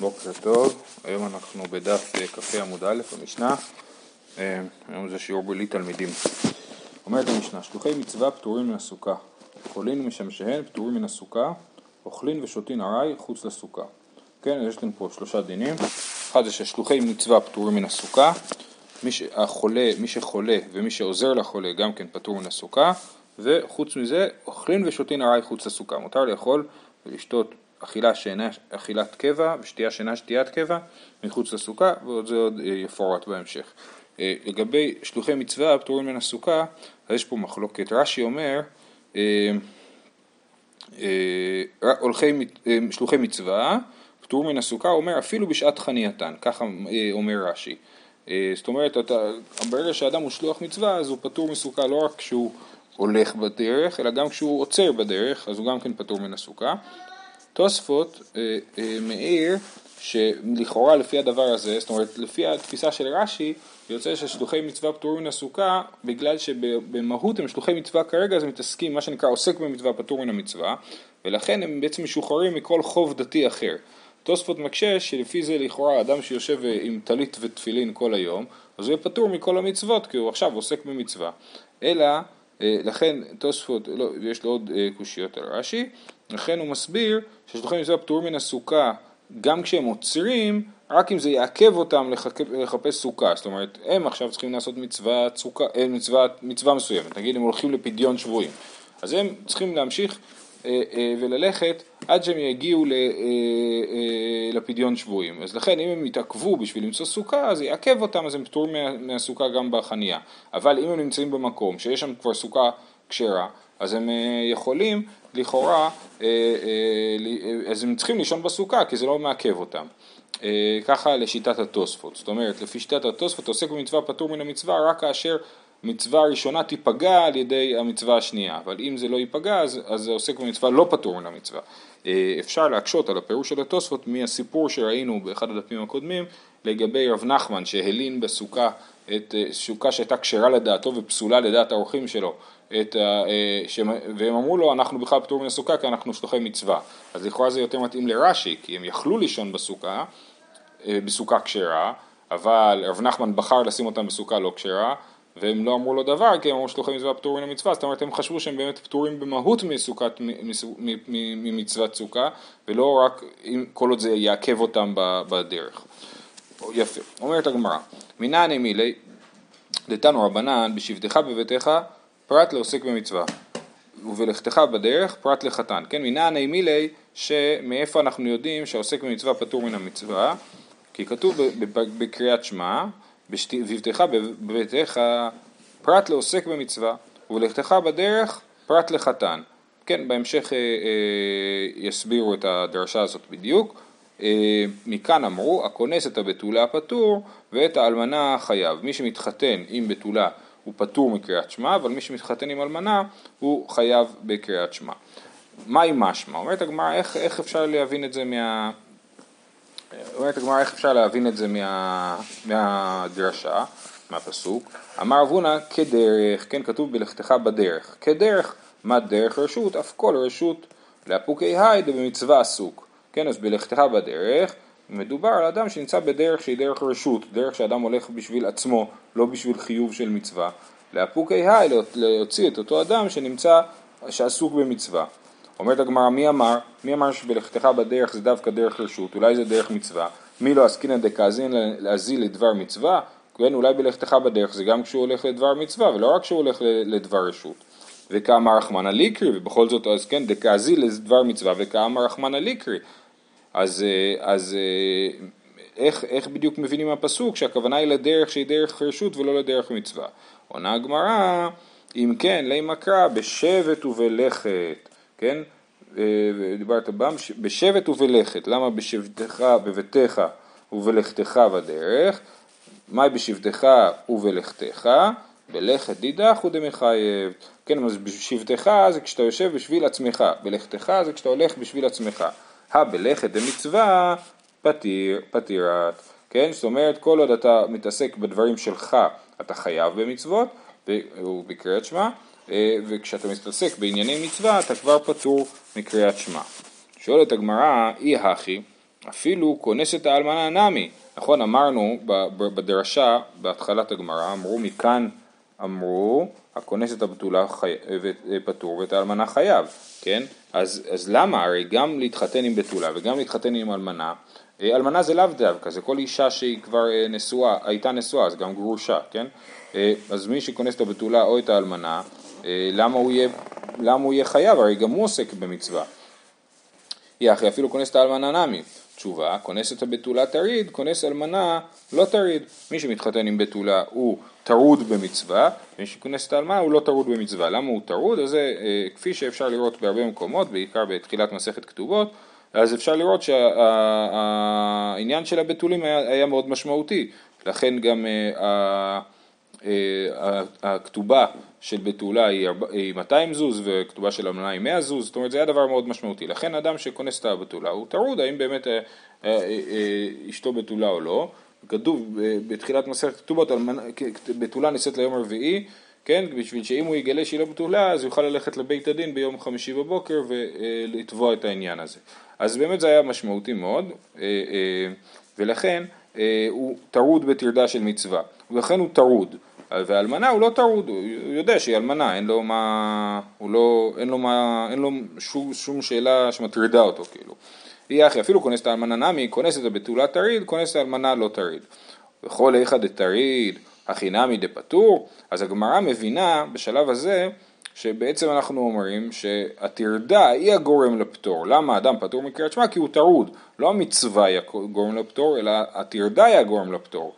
בוקר טוב, היום אנחנו בדף אה, כ"ה עמוד א' במשנה, אה, היום זה שיעור בלי תלמידים. אומרת המשנה, שלוחי מצווה פטורים מן הסוכה, חולין ומשמשיהן פטורים מן הסוכה, אוכלין ושותין ארעי חוץ לסוכה. כן, יש לנו פה שלושה דינים, אחד זה ששלוחי מצווה פטורים מן הסוכה, מי, שהחולה, מי שחולה ומי שעוזר לחולה גם כן פטור מן הסוכה, וחוץ מזה אוכלין ושותין ארעי חוץ לסוכה, מותר לאכול ולשתות אכילה שאינה אכילת קבע ושתייה שאינה שתיית קבע מחוץ לסוכה ועוד זה עוד אה, יפורט בהמשך. אה, לגבי שלוחי מצווה פטורים מן הסוכה, אז יש פה מחלוקת. רש"י אומר אה, הולכי, שלוחי מצווה פטור מן הסוכה, אומר אפילו בשעת חנייתן, ככה אומר רש"י. זאת אומרת, אתה, ברגע שאדם הוא שלוח מצווה אז הוא פטור מסוכה לא רק כשהוא הולך בדרך, אלא גם כשהוא עוצר בדרך, אז הוא גם כן פטור מן הסוכה. תוספות אה, אה, מעיר שלכאורה לפי הדבר הזה, זאת אומרת לפי התפיסה של רש"י, יוצא ששלוחי מצווה פטורים מן הסוכה בגלל שבמהות הם שלוחי מצווה כרגע אז הם מתעסקים מה שנקרא עוסק במצווה פטור מן המצווה ולכן הם בעצם משוחררים מכל חוב דתי אחר. תוספות מקשה שלפי זה לכאורה אדם שיושב אה, עם טלית ותפילין כל היום אז הוא יהיה פטור מכל המצוות כי הוא עכשיו עוסק במצווה אלא לכן תוספות, לא, יש לו עוד קושיות על רש"י לכן הוא מסביר ששלוחי מצווה פטור מן הסוכה גם כשהם עוצרים, רק אם זה יעכב אותם לחפש סוכה, זאת אומרת הם עכשיו צריכים לעשות מצווה, צוקה, אה, מצווה, מצווה מסוימת, נגיד הם הולכים לפדיון שבויים, אז הם צריכים להמשיך אה, אה, וללכת עד שהם יגיעו לפדיון שבויים, אז לכן אם הם יתעכבו בשביל למצוא סוכה אז יעכב אותם אז הם פטורים מהסוכה גם בחנייה, אבל אם הם נמצאים במקום שיש שם כבר סוכה כשרה אז הם יכולים לכאורה, אה, אה, אז הם צריכים לישון בסוכה כי זה לא מעכב אותם. אה, ככה לשיטת התוספות, זאת אומרת לפי שיטת התוספות עוסק במצווה פטור מן המצווה רק כאשר מצווה ראשונה תיפגע על ידי המצווה השנייה, אבל אם זה לא ייפגע אז, אז עוסק במצווה לא פטור מן המצווה. אפשר להקשות על הפירוש של התוספות מהסיפור שראינו באחד הדפים הקודמים לגבי רב נחמן שהלין בסוכה את סוכה שהייתה כשרה לדעתו ופסולה לדעת האורחים שלו את אה, שהם, והם אמרו לו אנחנו בכלל פטור מן הסוכה כי אנחנו שלוחי מצווה. אז לכאורה זה יותר מתאים לרש"י כי הם יכלו לישון בסוכה אה, בסוכה כשרה אבל רב נחמן בחר לשים אותם בסוכה לא כשרה והם לא אמרו לו דבר כי הם אמרו שלוחי מצווה פטור מן המצווה זאת אומרת הם חשבו שהם באמת פטורים במהות מסוכת, ממצוות סוכה ולא רק כל עוד זה יעכב אותם בדרך יפה, אומרת הגמרא מנעני מילי דתנו רבנן בשבתך בביתך פרט לעוסק במצווה, ובלכתך בדרך פרט לחתן, כן, מנעני מילי שמאיפה אנחנו יודעים שהעוסק במצווה פטור מן המצווה, כי כתוב בקריאת שמע, ובבטך בביתך פרט לעוסק במצווה, ובלכתך בדרך פרט לחתן, כן, בהמשך אה, אה, יסבירו את הדרשה הזאת בדיוק, מכאן אמרו, הכונס את הבתולה הפטור ואת האלמנה חייב, מי שמתחתן עם בתולה הוא פטור מקריאת שמע, אבל מי שמתחתן עם אלמנה הוא חייב בקריאת שמע. מהי משמע? אומרת הגמרא, איך, איך אפשר להבין את זה מה... אומרת הגמרא, איך אפשר להבין את זה מה... מהדרשה, מהפסוק? אמר אבונה, כדרך, כן, כתוב בלכתך בדרך. כדרך, מה דרך רשות? אף כל רשות לאפוקי היידה במצווה עסוק. כן, אז בלכתך בדרך, מדובר על אדם שנמצא בדרך שהיא דרך רשות, דרך שאדם הולך בשביל עצמו, לא בשביל חיוב של מצווה. לאפוקי היי, להוציא את אותו אדם שנמצא, שעסוק במצווה. אומרת הגמרא, מי אמר? מי אמר שבלכתך בדרך זה דווקא דרך רשות, אולי זה דרך מצווה? מי לא עסקינא דקאזין להזיל לדבר מצווה? כן, אולי בלכתך בדרך זה גם כשהוא הולך לדבר מצווה, ולא רק כשהוא הולך לדבר רשות. וכאמר רחמנא ליקרי, ובכל זאת, אז כן, דקאזיל לדבר מצווה, וכאמר רחמנא ליקרי. אז, אה, אז אה, איך, איך בדיוק מבינים הפסוק שהכוונה היא לדרך שהיא דרך רשות ולא לדרך מצווה? עונה הגמרא, אם כן, לימה קרא בשבט ובלכת, כן? אה, דיברת בם, בשבט ובלכת, למה בשבתך, בביתך ובלכתך בדרך? מהי בשבתך ובלכתך? בלכת דידך ודמחייב. כן, אז בשבתך זה כשאתה יושב בשביל עצמך, בלכתך זה כשאתה הולך בשביל עצמך. הבלכת דמצווה פתיר, פתירת, כן? זאת אומרת כל עוד אתה מתעסק בדברים שלך אתה חייב במצוות, בקריאת שמע, אה, וכשאתה מתעסק בענייני מצווה אתה כבר פטור מקריאת שמע. שואלת הגמרא, אי הכי, אפילו כונס את האלמנה נמי. נכון, אמרנו בדרשה, בהתחלת הגמרא, אמרו מכאן אמרו, הכונס את הבתולה חי... פטור ואת האלמנה חייב, כן? אז, אז למה? הרי גם להתחתן עם בתולה וגם להתחתן עם אלמנה, אה, אלמנה זה לאו דווקא, זה כל אישה שהיא כבר אה, נשואה, הייתה נשואה, אז גם גרושה, כן? אה, אז מי שכונס את הבתולה או את האלמנה, למה הוא יהיה, למה הוא יהיה חייב? הרי גם הוא עוסק במצווה. אי הכי אפילו כונס את האלמנה נמי. תשובה, כונס את הבתולה טריד, כונס אלמנה לא טריד. מי שמתחתן עם בתולה הוא טרוד במצווה, ומי שכונס את האלמנה הוא לא טרוד במצווה. למה הוא טרוד? אז זה אה, כפי שאפשר לראות בהרבה מקומות, בעיקר בתחילת מסכת כתובות, אז אפשר לראות שהעניין שה, של הבתולים היה, היה מאוד משמעותי. לכן גם אה, אה, הכתובה של בתולה היא 200 זוז וכתובה של אמנה היא 100 זוז, זאת אומרת זה היה דבר מאוד משמעותי. לכן אדם שכונס את הבתולה הוא טרוד האם באמת אשתו בתולה או לא. כתוב בתחילת מסכת כתובות, בתולה נישאת ליום הרביעי, כן, בשביל שאם הוא יגלה שהיא לא בתולה אז הוא יוכל ללכת לבית הדין ביום חמישי בבוקר ולתבוע את העניין הזה. אז באמת זה היה משמעותי מאוד, ולכן הוא טרוד בטרדה של מצווה, ולכן הוא טרוד. ואלמנה הוא לא טרוד, הוא יודע שהיא אלמנה, אין לו מה, הוא לא, אין לו מה, אין לו שום, שום שאלה שמטרידה אותו כאילו. אי הכי, אפילו כונס את האלמנה נמי, כונס את הבתולה טריד, כונס את האלמנה לא טריד. וכל היכא דטריד, הכי נמי דפטור, אז הגמרא מבינה בשלב הזה שבעצם אנחנו אומרים שהטרדה היא הגורם לפטור. למה אדם פטור מקריאת שמע? כי הוא טרוד. לא המצווה היא הגורם לפטור, אלא הטרדה היא הגורם לפטור.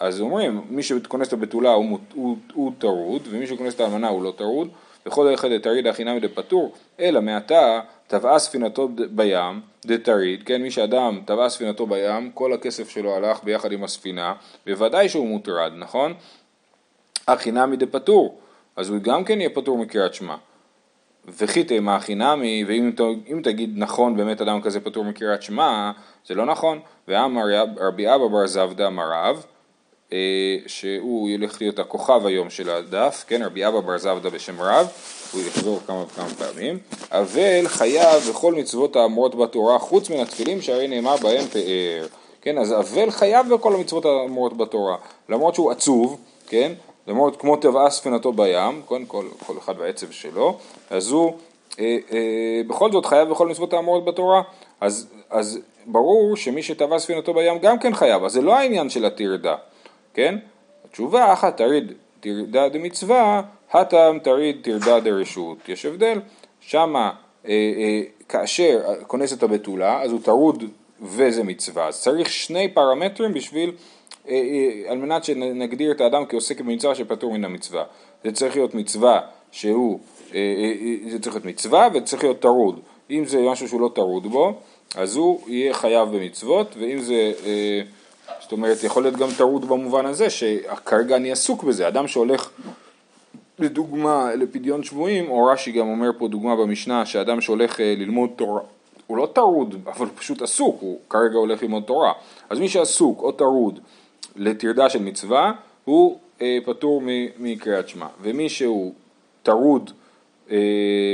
אז אומרים, מי שכונס את הבתולה הוא, הוא, הוא טרוד, ומי שכונס את האלמנה הוא לא טרוד, וכל היכא דטריד הכי נמי דפטור, אלא מעתה טבעה ספינתו בים, דטריד, כן, מי שאדם טבעה ספינתו בים, כל הכסף שלו הלך ביחד עם הספינה, בוודאי שהוא מוטרד, נכון? הכינמי דפטור, אז הוא גם כן יהיה פטור מקריאת שמע. וכי תימא חינמי, ואם תגיד נכון באמת אדם כזה פטור מקריאת שמע, זה לא נכון. ואמר רבי אבא בר זבדא אמר רב, אה, שהוא ילך להיות הכוכב היום של הדף, כן, רבי אבא בר זבדא בשם רב, הוא יחזור כמה וכמה פעמים, אבל חייב בכל מצוות האמורות בתורה חוץ מן התפילים שהרי נאמר בהם פאר, כן, אז אבל חייב בכל המצוות האמורות בתורה, למרות שהוא עצוב, כן, למרות כמו טבעה ספינתו בים, קודם כל, כל אחד בעצב שלו, אז הוא אה, אה, בכל זאת חייב בכל מצוות האמורות בתורה, אז, אז ברור שמי שטבע ספינתו בים גם כן חייב, אז זה לא העניין של הטרדה, כן? התשובה אחת תריד טרדה דמצווה, הטעם תריד טרדה דרשות. יש הבדל, שמה אה, אה, כאשר כונס את הבתולה, אז הוא טרוד וזה מצווה. אז צריך שני פרמטרים בשביל, אה, אה, על מנת שנגדיר את האדם כעוסק במצווה שפטור מן המצווה. זה צריך להיות מצווה שהוא, אה, אה, אה זה צריך להיות מצווה וצריך להיות טרוד. אם זה משהו שהוא לא טרוד בו, אז הוא יהיה חייב במצוות, ואם זה... אה, זאת אומרת, יכול להיות גם טעות במובן הזה, שכרגע אני עסוק בזה, אדם שהולך לדוגמה לפדיון שבויים, או רש"י גם אומר פה דוגמה במשנה, שאדם שהולך אה, ללמוד תורה, הוא לא טרוד, אבל הוא פשוט עסוק, הוא כרגע הולך ללמוד תורה. אז מי שעסוק או טרוד לטרדה של מצווה, הוא אה, פטור מקריאת שמע. ומי שהוא טרוד אה,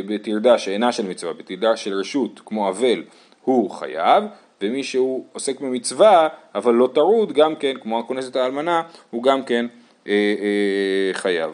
בטרדה שאינה של מצווה, בטרדה של רשות, כמו אבל, הוא חייב, ומי שהוא עוסק במצווה אבל לא טרוד גם כן, כמו הכונס את האלמנה, הוא גם כן אה, אה, חייב.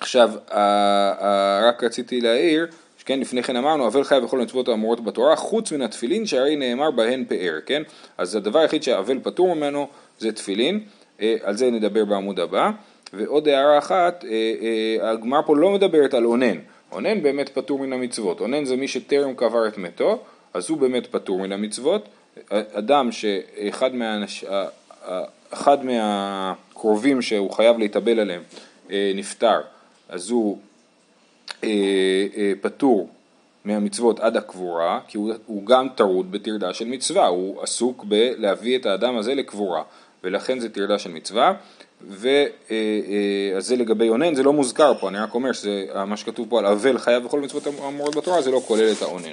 עכשיו, אה, אה, רק רציתי להעיר, כן, לפני כן אמרנו, אבל חייב בכל המצוות האמורות בתורה, חוץ מן התפילין שהרי נאמר בהן פאר, כן? אז הדבר היחיד שהאבל פטור ממנו זה תפילין, אה, על זה נדבר בעמוד הבא. ועוד הערה אחת, אה, אה, הגמר פה לא מדברת על אונן, אונן באמת פטור מן המצוות, אונן זה מי שטרם קבר את מתו, אז הוא באמת פטור מן המצוות. אדם שאחד מהאנש... אחד מהקרובים שהוא חייב להתאבל עליהם אה, נפטר, אז הוא אה, אה, פטור מהמצוות עד הקבורה, כי הוא, הוא גם טרוד בטרדה של מצווה, הוא עסוק בלהביא את האדם הזה לקבורה, ולכן זה טרדה של מצווה, ואז זה לגבי אונן, זה לא מוזכר פה, אני רק אומר שמה שכתוב פה על אבל חייב בכל מצוות אמורות בתורה, זה לא כולל את האונן.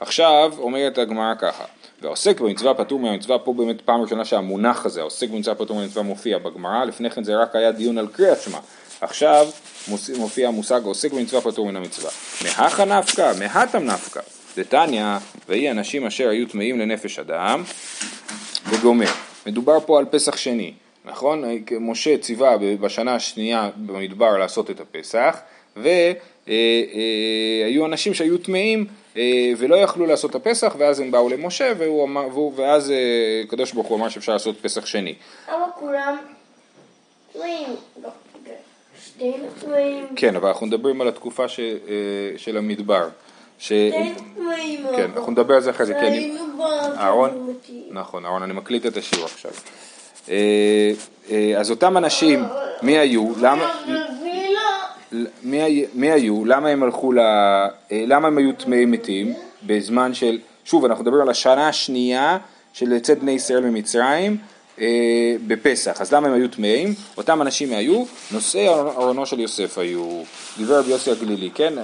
עכשיו אומרת הגמרא ככה, והעוסק במצווה פטור מהמצווה, פה באמת פעם ראשונה שהמונח הזה, העוסק במצווה פטור מהמצווה מופיע בגמרא, לפני כן זה רק היה דיון על קריאת שמע, עכשיו מופיע המושג העוסק במצווה פטור מן המצווה. מהכה נפקא, מהתם נפקא, דתניא, ויהי אנשים אשר היו טמאים לנפש אדם, וגומר. מדובר פה על פסח שני, נכון? משה ציווה בשנה השנייה במדבר לעשות את הפסח, והיו אנשים שהיו טמאים אה, ולא יכלו לעשות את הפסח, ואז הם באו למשה, והוא אמר, והוא, ואז אה, הקדוש ברוך הוא אמר שאפשר לעשות פסח שני. למה כולם? שתינו טמאים. כן, אבל אנחנו מדברים על התקופה ש, אה, של המדבר. ש... כן, אנחנו נדבר על זה אחרי זה, כן. היינו אהרון? נכון, אהרון, אני מקליט את השיעור עכשיו. אז אותם אנשים, מי היו? למה... מי, היו? למה הם הלכו ל... למה הם היו טמאי מתים בזמן של... שוב, אנחנו מדברים על השנה השנייה של לצאת בני ישראל ממצרים אה, בפסח. אז למה הם היו טמאים? אותם אנשים היו, נושאי ארונו של יוסף היו. דיבר רבי יוסי הגלילי, כן?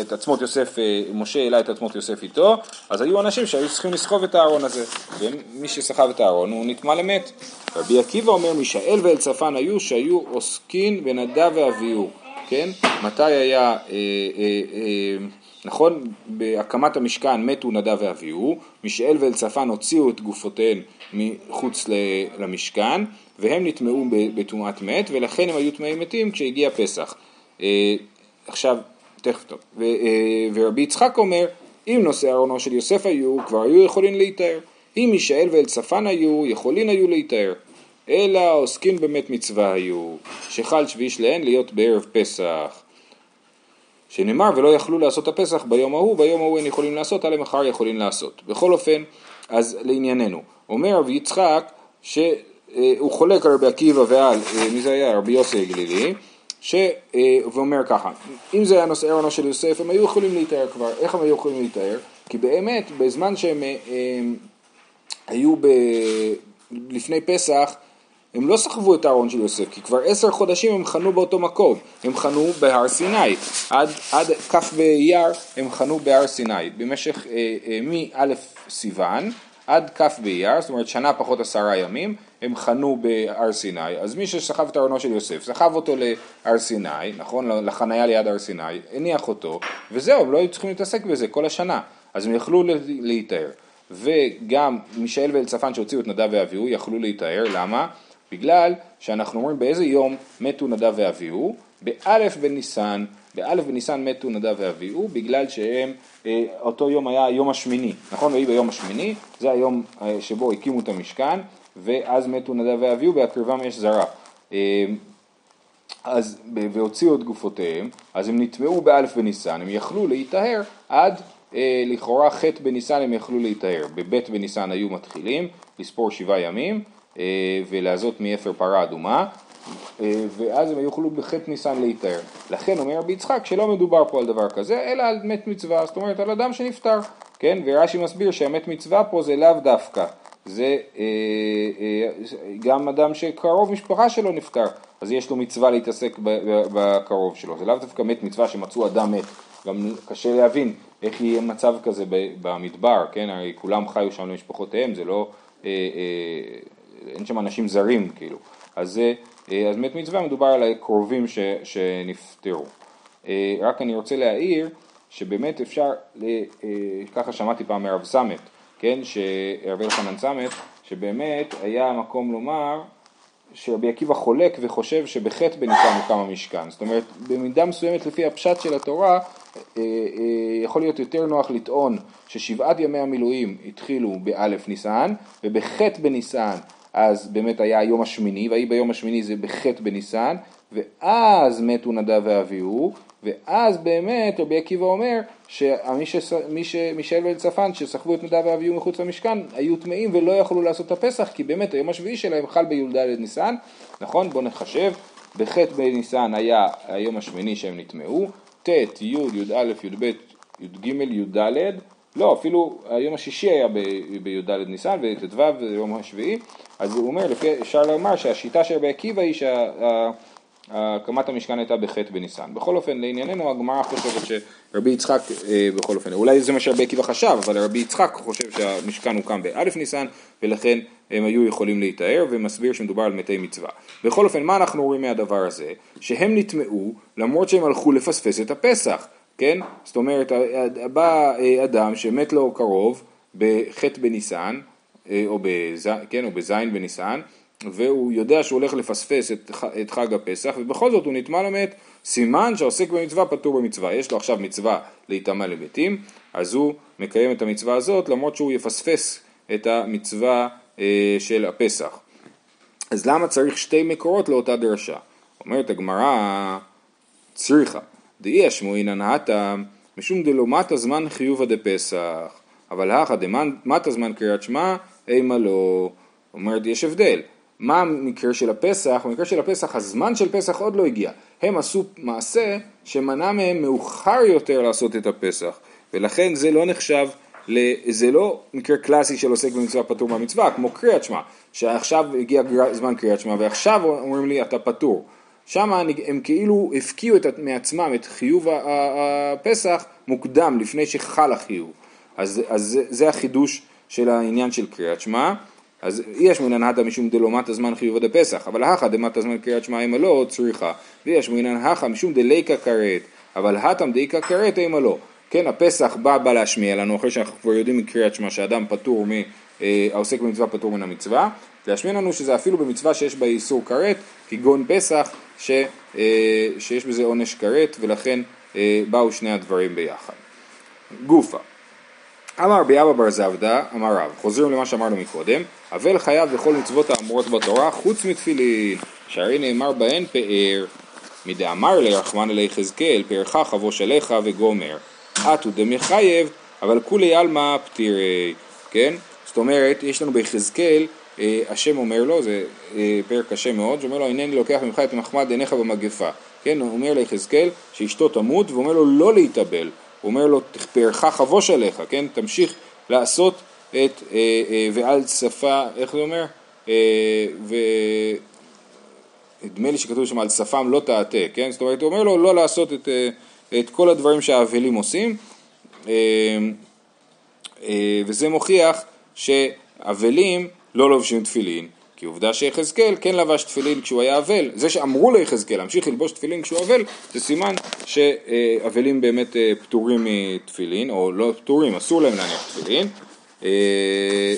את עצמות יוסף, אה, משה העלה את עצמות יוסף איתו, אז היו אנשים שהיו צריכים לסחוב את הארון הזה. ומי שסחב את הארון הוא נטמע למת. רבי עקיבא אומר, מישאל ואלצפן היו שהיו עוסקין בנדב ואביהו. כן? מתי היה, אה, אה, אה, נכון, בהקמת המשכן מתו נדב ואביהו, מישאל ואלצפן הוציאו את גופותיהם מחוץ למשכן, והם נטמעו בטומאת מת, ולכן הם היו טמאים מתים כשהגיע פסח. אה, עכשיו, תכף טוב, ו, אה, ורבי יצחק אומר, אם נושאי ארונו של יוסף היו, כבר היו יכולים להיטהר. אם מישאל ואלצפן היו, יכולים היו להיטהר. אלא עוסקים באמת מצווה היו, שחל שביעי להן להיות בערב פסח. שנאמר ולא יכלו לעשות הפסח ביום ההוא, ביום ההוא הם יכולים לעשות, עלי מחר יכולים לעשות. בכל אופן, אז לענייננו, אומר רבי יצחק שהוא חולק על רבי עקיבא ועל, אה, מי זה היה? רבי יוסי הגלילי, ש... אה, ואומר ככה, אם זה היה נושא ארונו של יוסף, הם היו יכולים להתאר כבר. איך הם היו יכולים להתאר? כי באמת, בזמן שהם הם, אה, היו ב... לפני פסח, הם לא סחבו את הארון של יוסף, כי כבר עשר חודשים הם חנו באותו מקום, הם חנו בהר סיני, עד, עד כ' באייר הם חנו בהר סיני, במשך אה, אה, מא' סיוון עד כ' באייר, זאת אומרת שנה פחות עשרה ימים, הם חנו בהר סיני, אז מי שסחב את ארונו של יוסף, סחב אותו להר סיני, נכון, לחניה ליד הר סיני, הניח אותו, וזהו, הם לא היו צריכים להתעסק בזה כל השנה, אז הם יכלו להיטהר. וגם מישאל ואלצפן שהוציאו את נדב ואביהו יכלו להיטהר, למה? בגלל שאנחנו אומרים באיזה יום מתו נדב ואביהו, באלף בניסן, באלף בניסן מתו נדב ואביהו, בגלל שהם, אה, אותו יום היה היום השמיני, נכון? ויהי ביום השמיני, זה היום אה, שבו הקימו את המשכן, ואז מתו נדב ואביהו, בהקרבם יש זרה. אה, אז, והוציאו את גופותיהם, אז הם נטמעו באלף בניסן, הם יכלו להיטהר עד אה, לכאורה ח' בניסן הם יכלו להיטהר, בב' בניסן היו מתחילים לספור שבעה ימים, אה, ולעזות מאפר פרה אדומה, אה, ואז הם יוכלו בחטא ניסן להיטהר. לכן אומר רבי יצחק שלא מדובר פה על דבר כזה, אלא על מת מצווה, זאת אומרת על אדם שנפטר, כן? ורש"י מסביר שהמת מצווה פה זה לאו דווקא, זה אה, גם אדם שקרוב משפחה שלו נפטר, אז יש לו מצווה להתעסק בקרוב שלו, זה לאו דווקא מת מצווה שמצאו אדם מת, גם קשה להבין איך יהיה מצב כזה במדבר, כן? הרי כולם חיו שם למשפחותיהם, זה לא... אה, אה, אין שם אנשים זרים כאילו, אז, זה, אה, אז מת מצווה מדובר על הקרובים ש, שנפטרו. אה, רק אני רוצה להעיר שבאמת אפשר, אה, ככה שמעתי פעם מרב סמט, כן, רבי אלחנן סמט, שבאמת היה מקום לומר שרבי עקיבא חולק וחושב שבחטא בניסן הוקם המשכן. זאת אומרת, במידה מסוימת לפי הפשט של התורה, יכול להיות יותר נוח לטעון ששבעת ימי המילואים התחילו באלף ניסן, ובחטא בניסן אז באמת היה היום השמיני, ויהי ביום השמיני זה בחטא בניסן, ואז מתו נדב ואביהו, ואז באמת רבי עקיבא אומר שמי שמישאל בן צפן שסחבו את נדב ואביהו מחוץ למשכן היו טמאים ולא יכלו לעשות את הפסח כי באמת היום השביעי שלהם חל בי"ד ניסן, נכון? בואו נחשב, בחטא בניסן היה היום השמיני שהם נטמאו, ט', י', י"א, י"ב, י"ג, י"ד לא, אפילו היום השישי היה בי"ד ניסן וט"ו זה יום השביעי, אז הוא אומר, לפי, אפשר לומר שהשיטה של רבי עקיבא היא שהקמת המשכן הייתה בחטא בניסן. בכל אופן, לענייננו הגמרא חושבת שרבי יצחק, אה, בכל אופן, אולי זה מה שרבי עקיבא חשב, אבל רבי יצחק חושב שהמשכן הוקם באלף ניסן, ולכן הם היו יכולים להיטהר, ומסביר שמדובר על מתי מצווה. בכל אופן, מה אנחנו רואים מהדבר הזה? שהם נטמעו למרות שהם הלכו לפספס את הפסח. כן? זאת אומרת, בא אה, אדם שמת לו קרוב בחטא בניסן, אה, או, בז... כן, או בזין בניסן, והוא יודע שהוא הולך לפספס את, את חג הפסח, ובכל זאת הוא נטמע למת, סימן שעוסק במצווה פטור במצווה. יש לו עכשיו מצווה להיטמע לביתים, אז הוא מקיים את המצווה הזאת למרות שהוא יפספס את המצווה אה, של הפסח. אז למה צריך שתי מקורות לאותה דרשה? אומרת הגמרא, צריכה, דאי אשמועינן הטה, משום דלא זמן חיובא דפסח, אבל הכא דמטה זמן קריאת שמע, אימה לא. אומרת, יש הבדל. מה המקרה של הפסח? במקרה של הפסח הזמן של פסח עוד לא הגיע. הם עשו מעשה שמנע מהם מאוחר יותר לעשות את הפסח, ולכן זה לא נחשב, זה לא מקרה קלאסי של עוסק במצווה פטור מהמצווה, כמו קריאת שמע, שעכשיו הגיע זמן קריאת שמע ועכשיו אומרים לי אתה פטור. שם הם כאילו הפקיעו את, מעצמם את חיוב הפסח מוקדם, לפני שחל החיוב. אז, אז זה החידוש של העניין של קריאת שמע. אז יש מינן הטה משום דלומת הזמן חיוב עד הפסח, אבל הכא דמת הזמן קריאת שמע אימה לא צריכה, ויש מינן הכא משום דליקה כרת, אבל הטם דאיקה כרת אימה לא. כן, הפסח בא, בא להשמיע לנו, אחרי שאנחנו כבר יודעים מקריאת שמע שאדם פטור, מ, אה, העוסק במצווה פטור מן המצווה, להשמיע לנו שזה אפילו במצווה שיש בה איסור כרת, כגון פסח, ש, אה, שיש בזה עונש כרת, ולכן אה, באו שני הדברים ביחד. גופה אמר רבי אבא בר זבדא, אמר רב, חוזרים למה שאמרנו מקודם, אבל חייב בכל מצוות האמורות בתורה חוץ מתפילין, שהרי נאמר בהן פאר, מדאמר לרחמן אלי חזקאל, פארך חבוש עליך וגומר, אטו דמחייב, אבל כולי עלמא פטירי, כן? זאת אומרת, יש לנו ביחזקאל, השם אומר לו, זה אה, פרק קשה מאוד, שאומר לו, הנני לוקח ממך את מחמד עיניך במגפה, כן? הוא אומר ליחזקאל שאשתו תמות, ואומר לו לא להתאבל. הוא אומר לו, תכפרך חבוש עליך, כן? תמשיך לעשות את, אה, אה, ועל שפה, איך זה אומר? אה, ו... נדמה לי שכתוב שם על שפם לא תעתה, כן? זאת אומרת, הוא אומר לו לא לעשות את, אה, את כל הדברים שהאבלים עושים, אה, אה, וזה מוכיח שאבלים לא לובשים תפילין, כי עובדה שיחזקאל כן לבש תפילין כשהוא היה אבל, זה שאמרו ליחזקאל להמשיך ללבוש תפילין כשהוא אבל, זה סימן שאבלים באמת אה, פטורים מתפילין, או לא פטורים, אסור להם להניח תפילין. אה,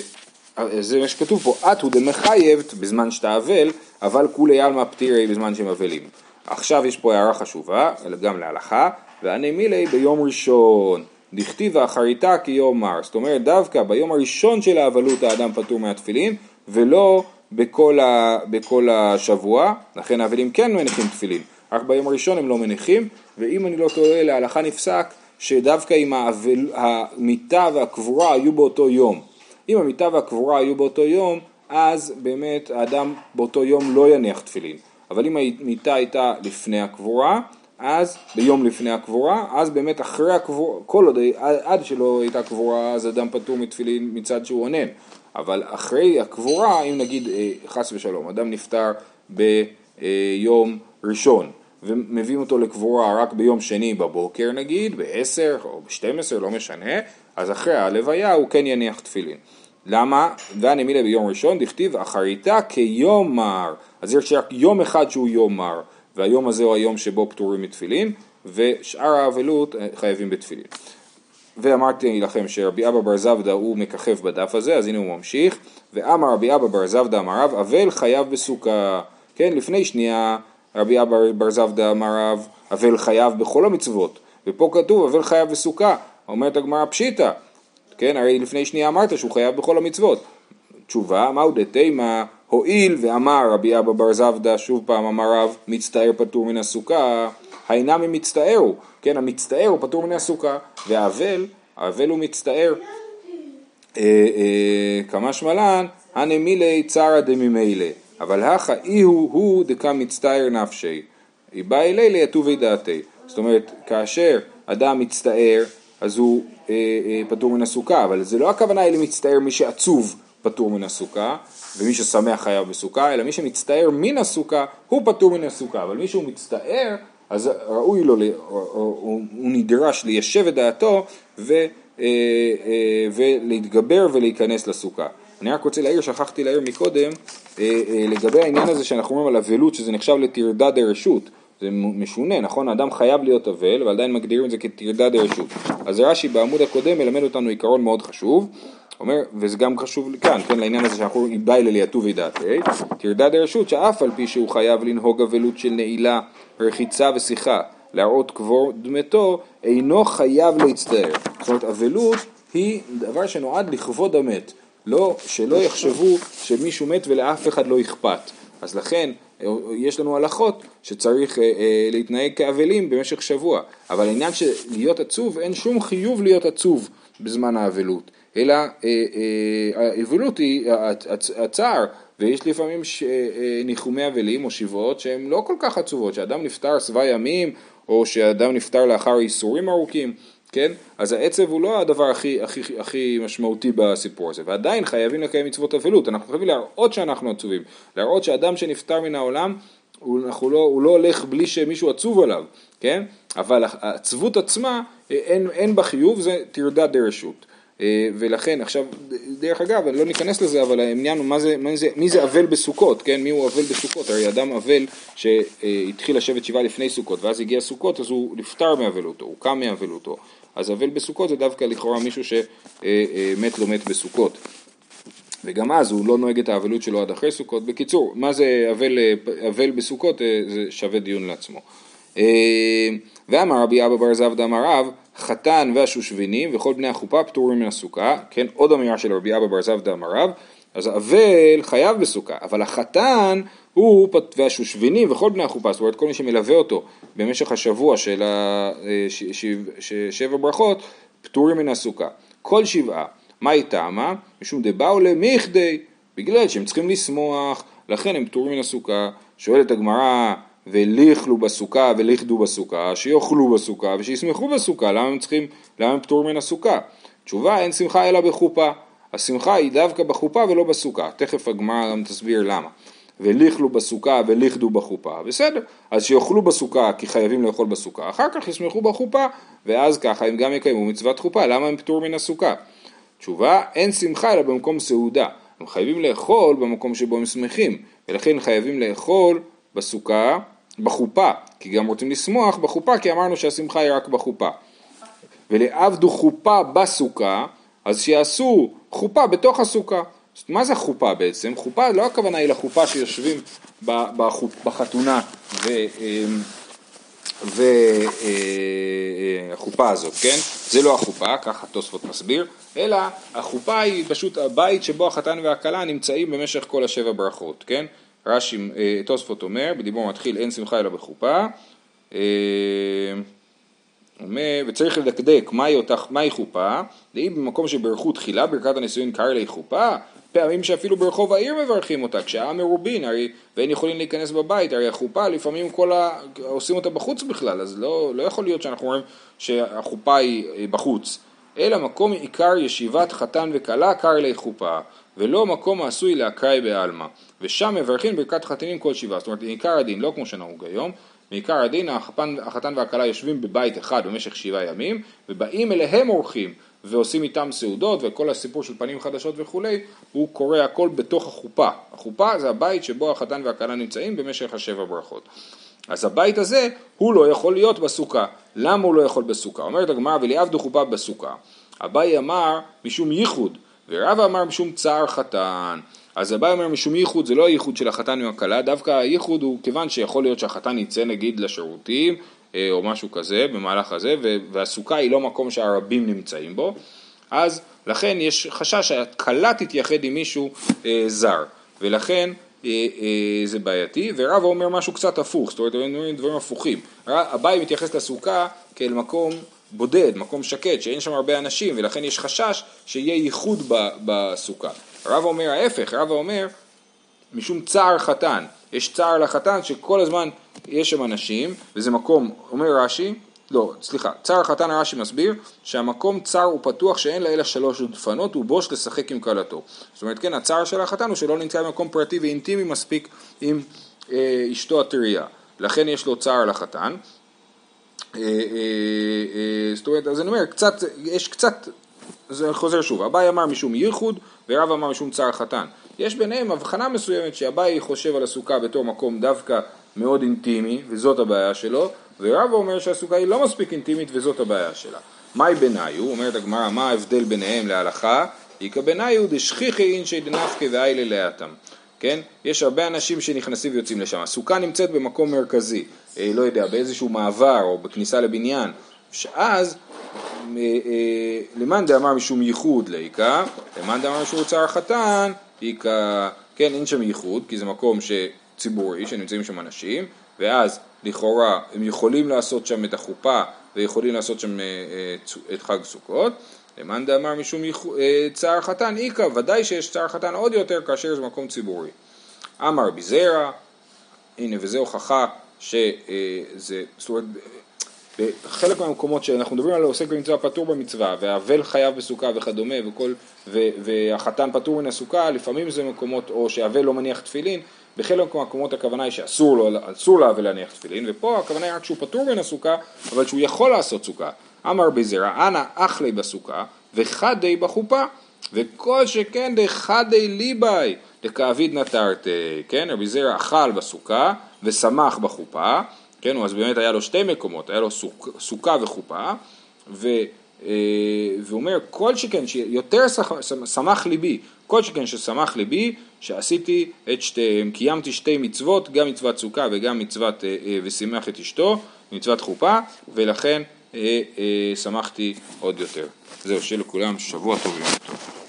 זה מה שכתוב פה, את הוא דמחייבת בזמן שאתה אבל, אבל כולי עלמא פטירי בזמן שהם אבלים. עכשיו יש פה הערה חשובה, גם להלכה, והנה מילי ביום ראשון. דכתיבה אחריתה כיום מר, זאת אומרת דווקא ביום הראשון של האבלות האדם פטור מהתפילין ולא בכל, ה, בכל השבוע, לכן האבלים כן מניחים תפילין, רק ביום הראשון הם לא מניחים, ואם אני לא טועה להלכה נפסק שדווקא אם האבל, המיטה והקבורה היו באותו יום. אם המיטה והקבורה היו באותו יום, אז באמת האדם באותו יום לא יניח תפילין. אבל אם המיטה הייתה לפני הקבורה, אז ביום לפני הקבורה, אז באמת אחרי הקבורה, כל עוד, עד שלא הייתה קבורה, אז אדם פטור מתפילין מצד שהוא עונן. אבל אחרי הקבורה, אם נגיד אה, חס ושלום, אדם נפטר ביום ראשון ומביאים אותו לקבורה רק ביום שני בבוקר נגיד, ב-10 או ב-12, לא משנה, אז אחרי הלוויה הוא כן יניח תפילין. למה? והנמילה ביום ראשון, דכתיב אחריתה כיום מר. אז יש רק יום אחד שהוא יום מר, והיום הזה הוא היום שבו פטורים מתפילין, ושאר האבלות אה, חייבים בתפילין. ואמרתי לכם שרבי אבא בר זבדא הוא מככב בדף הזה, אז הנה הוא ממשיך. ואמר רבי אבא בר זבדא אמר רב, אבל חייב בסוכה. כן, לפני שנייה רבי אבא בר זבדא אמר רב, אבל חייב בכל המצוות. ופה כתוב, אבל חייב בסוכה. אומרת הגמרא פשיטא. כן, הרי לפני שנייה אמרת שהוא חייב בכל המצוות. תשובה, מהו דתימה, הואיל ואמר רבי אבא בר זבדא, שוב פעם אמר רב, מצטער פטור מן הסוכה. האינם הם מצטערו, כן, המצטער הוא פטור מן הסוכה, והאבל, האבל הוא מצטער. אה, אה, כמה שמלן, הנמילי צרא דממילא, אבל הכא אי הוא דקה מצטער נפשי, בא אלי ליתובי דעתי. זאת אומרת, כאשר אדם מצטער, אז הוא אה, פטור מן הסוכה, אבל זה לא הכוונה היא למצטער מי שעצוב פטור מן הסוכה, ומי ששמח חייב בסוכה, אלא מי שמצטער מן הסוכה, הוא פטור מן הסוכה, אבל מי שהוא מצטער, אז ראוי לו, הוא נדרש ליישב את דעתו ו, אה, אה, ולהתגבר ולהיכנס לסוכה. אני רק רוצה להעיר, שכחתי להעיר מקודם, אה, לגבי העניין הזה שאנחנו אומרים על אבלות שזה נחשב לטרדה דרשות. זה משונה, נכון? האדם חייב להיות אבל, אבל עדיין מגדירים את זה כטרדה דרשות. אז רש"י בעמוד הקודם מלמד אותנו עיקרון מאוד חשוב, אומר, וזה גם חשוב כאן, כן, לעניין הזה שאנחנו רואים איבאי לליאטו ודעתי, טרדה דרשות שאף על פי שהוא חייב לנהוג אבלות של נעילה, רחיצה ושיחה, להראות כבוד דמתו, אינו חייב להצטער. זאת אומרת, אבלות היא דבר שנועד לכבוד המת, לא, שלא יחשבו שמישהו מת ולאף אחד לא אכפת. אז לכן יש לנו הלכות שצריך אה, אה, להתנהג כאבלים במשך שבוע, אבל העניין של להיות עצוב, אין שום חיוב להיות עצוב בזמן האבלות, אלא אה, אה, האבלות היא הצער, ויש לפעמים אה, ניחומי אבלים או שבעות שהן לא כל כך עצובות, שאדם נפטר שבע ימים או שאדם נפטר לאחר ייסורים ארוכים, כן? אז העצב הוא לא הדבר הכי, הכי, הכי משמעותי בסיפור הזה, ועדיין חייבים לקיים מצוות אבלות, אנחנו חייבים להראות שאנחנו עצובים, להראות שאדם שנפטר מן העולם, הוא, לא, הוא לא הולך בלי שמישהו עצוב עליו, כן? אבל העצבות עצמה, אין, אין בה חיוב, זה טרדת דרשות. אה, ולכן, עכשיו, דרך אגב, אני לא ניכנס לזה, אבל העניין הוא מה זה, מה זה, מי זה אבל בסוכות, כן? מי הוא אבל בסוכות? הרי אדם אבל שהתחיל לשבת שבעה לפני סוכות, ואז הגיע סוכות, אז הוא נפטר מאבלותו, הוא קם מאבלותו. אז אבל בסוכות זה דווקא לכאורה מישהו שמת אה, לא מת בסוכות. וגם אז הוא לא נוהג את האבלות שלו עד אחרי סוכות. בקיצור, מה זה אבל, אה, אבל בסוכות? זה שווה דיון לעצמו. ואמר רבי אבא בר זבדא אמר רב חתן והשושבינים וכל בני החופה פטורים מן הסוכה, כן, עוד אמירה של רבי אבא בר זבדא אמר רב, אז האבל חייב בסוכה, אבל החתן הוא והשושבינים וכל בני החופה, זאת אומרת כל מי שמלווה אותו במשך השבוע של שבע ברכות, פטורים מן הסוכה. כל שבעה, מה היא טעמה? משום דבאו למכדי, בגלל שהם צריכים לשמוח, לכן הם פטורים מן הסוכה. שואלת הגמרא וליכלו בסוכה וליכדו בסוכה, שיאכלו בסוכה ושישמחו בסוכה, למה הם צריכים, למה הם פטור מן הסוכה? תשובה, אין שמחה אלא בחופה. השמחה היא דווקא בחופה ולא בסוכה, תכף הגמרא גם תסביר למה. וליכלו בסוכה וליכדו בחופה, בסדר, אז שיאכלו בסוכה כי חייבים לאכול בסוכה, אחר כך ישמחו בחופה, ואז ככה הם גם יקיימו מצוות חופה, למה הם פטור מן הסוכה? תשובה, אין שמחה אלא במקום סעודה, הם חייבים לאכול במקום שבו הם שמחים, ולכן חייבים לאכול בסוכה בחופה, כי גם רוצים לשמוח בחופה, כי אמרנו שהשמחה היא רק בחופה. ולעבדו חופה בסוכה, אז שיעשו חופה בתוך הסוכה. מה זה חופה בעצם? חופה לא הכוונה היא לחופה שיושבים בחתונה והחופה אה, אה, הזאת, כן? זה לא החופה, ככה תוספות מסביר, אלא החופה היא פשוט הבית שבו החתן והכלה נמצאים במשך כל השבע ברכות, כן? רש"י, אה, תוספות אומר, בדיבור מתחיל אין שמחה אלא בחופה, אה, אומר, וצריך לדקדק מהי, מהי חופה, ואם במקום שברכו תחילה ברכת הנישואין קרא לי חופה, פעמים שאפילו ברחוב העיר מברכים אותה, כשהעם מרובין, הרי, ואין יכולים להיכנס בבית, הרי החופה לפעמים כל ה... עושים אותה בחוץ בכלל, אז לא, לא יכול להיות שאנחנו רואים שהחופה היא בחוץ, אלא מקום עיקר ישיבת חתן וכלה קר לי חופה, ולא מקום העשוי לאקראי בעלמא. ושם מברכים ברכת חתנים כל שבעה, זאת אומרת מעיקר הדין, לא כמו שנהוג היום, מעיקר הדין החפן, החתן והכלה יושבים בבית אחד במשך שבעה ימים, ובאים אליהם אורחים ועושים איתם סעודות וכל הסיפור של פנים חדשות וכולי, הוא קורא הכל בתוך החופה. החופה זה הבית שבו החתן והכלה נמצאים במשך השבע ברכות. אז הבית הזה, הוא לא יכול להיות בסוכה. למה הוא לא יכול בסוכה? אומרת הגמרא, וליעבדו חופה בסוכה. אביי אמר משום ייחוד, ורבא אמר משום צער חתן. אז אביי אומר משום ייחוד זה לא הייחוד של החתן עם הכלה, דווקא הייחוד הוא כיוון שיכול להיות שהחתן יצא נגיד לשירותים אה, או משהו כזה במהלך הזה, והסוכה היא לא מקום שהרבים נמצאים בו, אז לכן יש חשש שהכלה תתייחד עם מישהו אה, זר, ולכן אה, אה, זה בעייתי, ורבא אומר משהו קצת הפוך, זאת אומרת, אומרים דברים הפוכים. אביי מתייחס לסוכה כאל מקום בודד, מקום שקט, שאין שם הרבה אנשים, ולכן יש חשש שיהיה ייחוד בסוכה. רבא אומר ההפך, רבא אומר משום צער חתן, יש צער לחתן שכל הזמן יש שם אנשים, וזה מקום, אומר רש"י, לא, סליחה, צער חתן רש"י מסביר שהמקום צר ופתוח שאין לה אלא שלוש דפנות ובוש לשחק עם כלתו. זאת אומרת, כן, הצער של החתן הוא שלא נמצא במקום פרטי ואינטימי מספיק עם אה, אשתו הטריה. לכן יש לו צער לחתן. אה, אה, אה, זאת אומרת, אז אני אומר, קצת, יש קצת, זה חוזר שוב, אביי אמר משום ייחוד ורב אמר משום צער חתן. יש ביניהם הבחנה מסוימת שאביי חושב על הסוכה בתור מקום דווקא מאוד אינטימי וזאת הבעיה שלו, ורבא אומר שהסוכה היא לא מספיק אינטימית וזאת הבעיה שלה. מהי ביניו? אומרת הגמרא, מה ההבדל ביניהם להלכה? איכא ביניו דשכיחי אינשי דנפקי ואיילי לאטם. כן? יש הרבה אנשים שנכנסים ויוצאים לשם. הסוכה נמצאת במקום מרכזי, אה, לא יודע, באיזשהו מעבר או בכניסה לבניין, שאז אה, אה, למאן דאמר משום ייחוד לאיכא, למאן דאמר משום צער חתן, איכא, כן, אין שם ייחוד, כי זה מקום ציבורי, שנמצאים שם אנשים, ואז לכאורה הם יכולים לעשות שם את החופה ויכולים לעשות שם את חג סוכות. למאן דאמר משום צער חתן איכא, ודאי שיש צער חתן עוד יותר כאשר זה מקום ציבורי. אמר ביזרע, הנה וזה הוכחה שזה, זאת אומרת, בחלק מהמקומות שאנחנו מדברים על עוסק במצווה פטור במצווה, והאבל חייב בסוכה וכדומה, וכל, ו, והחתן פטור מן הסוכה, לפעמים זה מקומות, או שהאבל לא מניח תפילין, בחלק מהמקומות הכוונה היא שאסור לאבל להניח תפילין, ופה הכוונה היא רק שהוא פטור מן הסוכה, אבל שהוא יכול לעשות סוכה. אמר בזרע, אנא אחלי בסוכה וחדי בחופה, וכל שכן דחדי ליבאי דכאביד נטרתי, כן, רבי זרע אכל בסוכה ושמח בחופה, כן, אז באמת היה לו שתי מקומות, היה לו סוכ, סוכה וחופה, ו, אה, ואומר כל שכן שיותר שמח ליבי, כל שכן ששמח ליבי שעשיתי את שתיהם, קיימתי שתי מצוות, גם מצוות סוכה וגם מצוות אה, אה, ושימח את אשתו, מצוות חופה, ולכן שמחתי עוד יותר. זהו, שיהיה לכולם שבוע טוב ויום טוב.